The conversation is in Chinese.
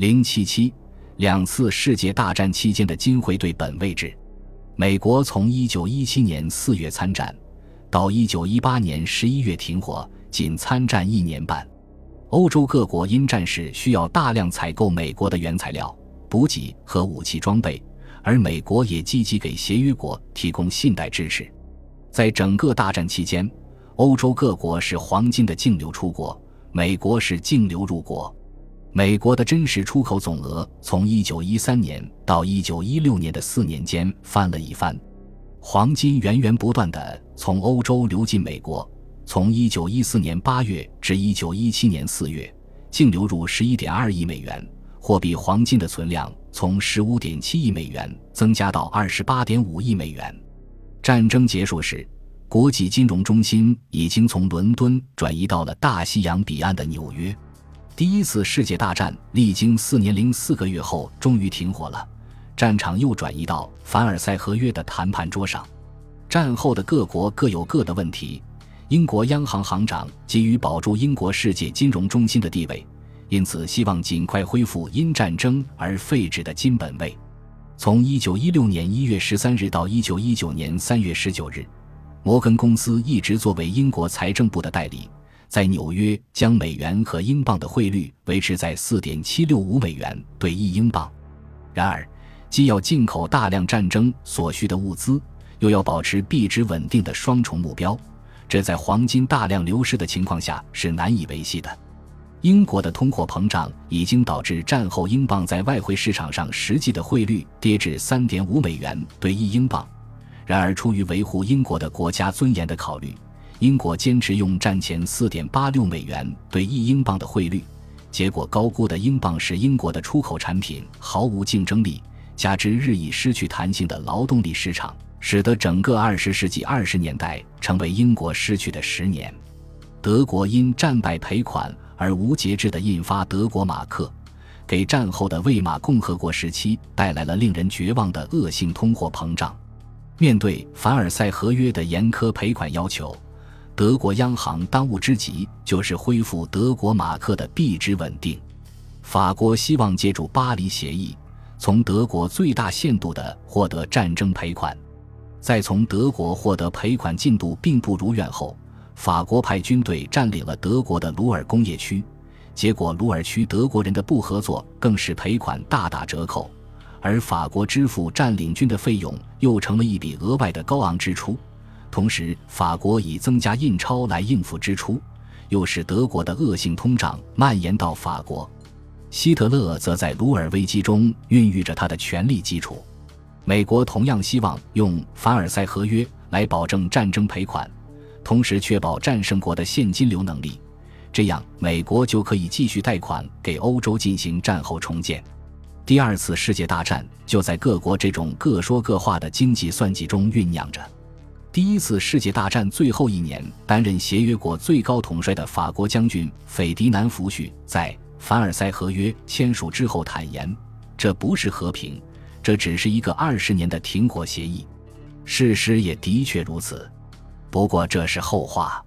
零七七两次世界大战期间的金会对本位制。美国从一九一七年四月参战，到一九一八年十一月停火，仅参战一年半。欧洲各国因战事需要大量采购美国的原材料、补给和武器装备，而美国也积极给协约国提供信贷支持。在整个大战期间，欧洲各国是黄金的净流出国，美国是净流入国。美国的真实出口总额从1913年到1916年的四年间翻了一番，黄金源源不断地从欧洲流进美国，从1914年8月至1917年4月，净流入11.2亿美元，货币黄金的存量从15.7亿美元增加到28.5亿美元。战争结束时，国际金融中心已经从伦敦转移到了大西洋彼岸的纽约。第一次世界大战历经四年零四个月后，终于停火了，战场又转移到凡尔赛合约的谈判桌上。战后的各国各有各的问题，英国央行行长急于保住英国世界金融中心的地位，因此希望尽快恢复因战争而废止的金本位。从一九一六年一月十三日到一九一九年三月十九日，摩根公司一直作为英国财政部的代理。在纽约，将美元和英镑的汇率维持在四点七六五美元兑一英镑。然而，既要进口大量战争所需的物资，又要保持币值稳定的双重目标，这在黄金大量流失的情况下是难以维系的。英国的通货膨胀已经导致战后英镑在外汇市场上实际的汇率跌至三点五美元兑一英镑。然而，出于维护英国的国家尊严的考虑。英国坚持用战前四点八六美元兑一英镑的汇率，结果高估的英镑使英国的出口产品毫无竞争力，加之日益失去弹性的劳动力市场，使得整个二十世纪二十年代成为英国失去的十年。德国因战败赔款而无节制地印发德国马克，给战后的魏玛共和国时期带来了令人绝望的恶性通货膨胀。面对凡尔赛合约的严苛赔款要求。德国央行当务之急就是恢复德国马克的币值稳定。法国希望借助巴黎协议，从德国最大限度地获得战争赔款。在从德国获得赔款进度并不如愿后，法国派军队占领了德国的鲁尔工业区。结果，鲁尔区德国人的不合作更使赔款大打折扣，而法国支付占领军的费用又成了一笔额外的高昂支出。同时，法国以增加印钞来应付支出，又使德国的恶性通胀蔓延到法国。希特勒则在鲁尔危机中孕育着他的权力基础。美国同样希望用凡尔赛合约来保证战争赔款，同时确保战胜国的现金流能力，这样美国就可以继续贷款给欧洲进行战后重建。第二次世界大战就在各国这种各说各话的经济算计中酝酿着。第一次世界大战最后一年，担任协约国最高统帅的法国将军斐迪南福煦在凡尔赛合约签署之后坦言：“这不是和平，这只是一个二十年的停火协议。”事实也的确如此，不过这是后话。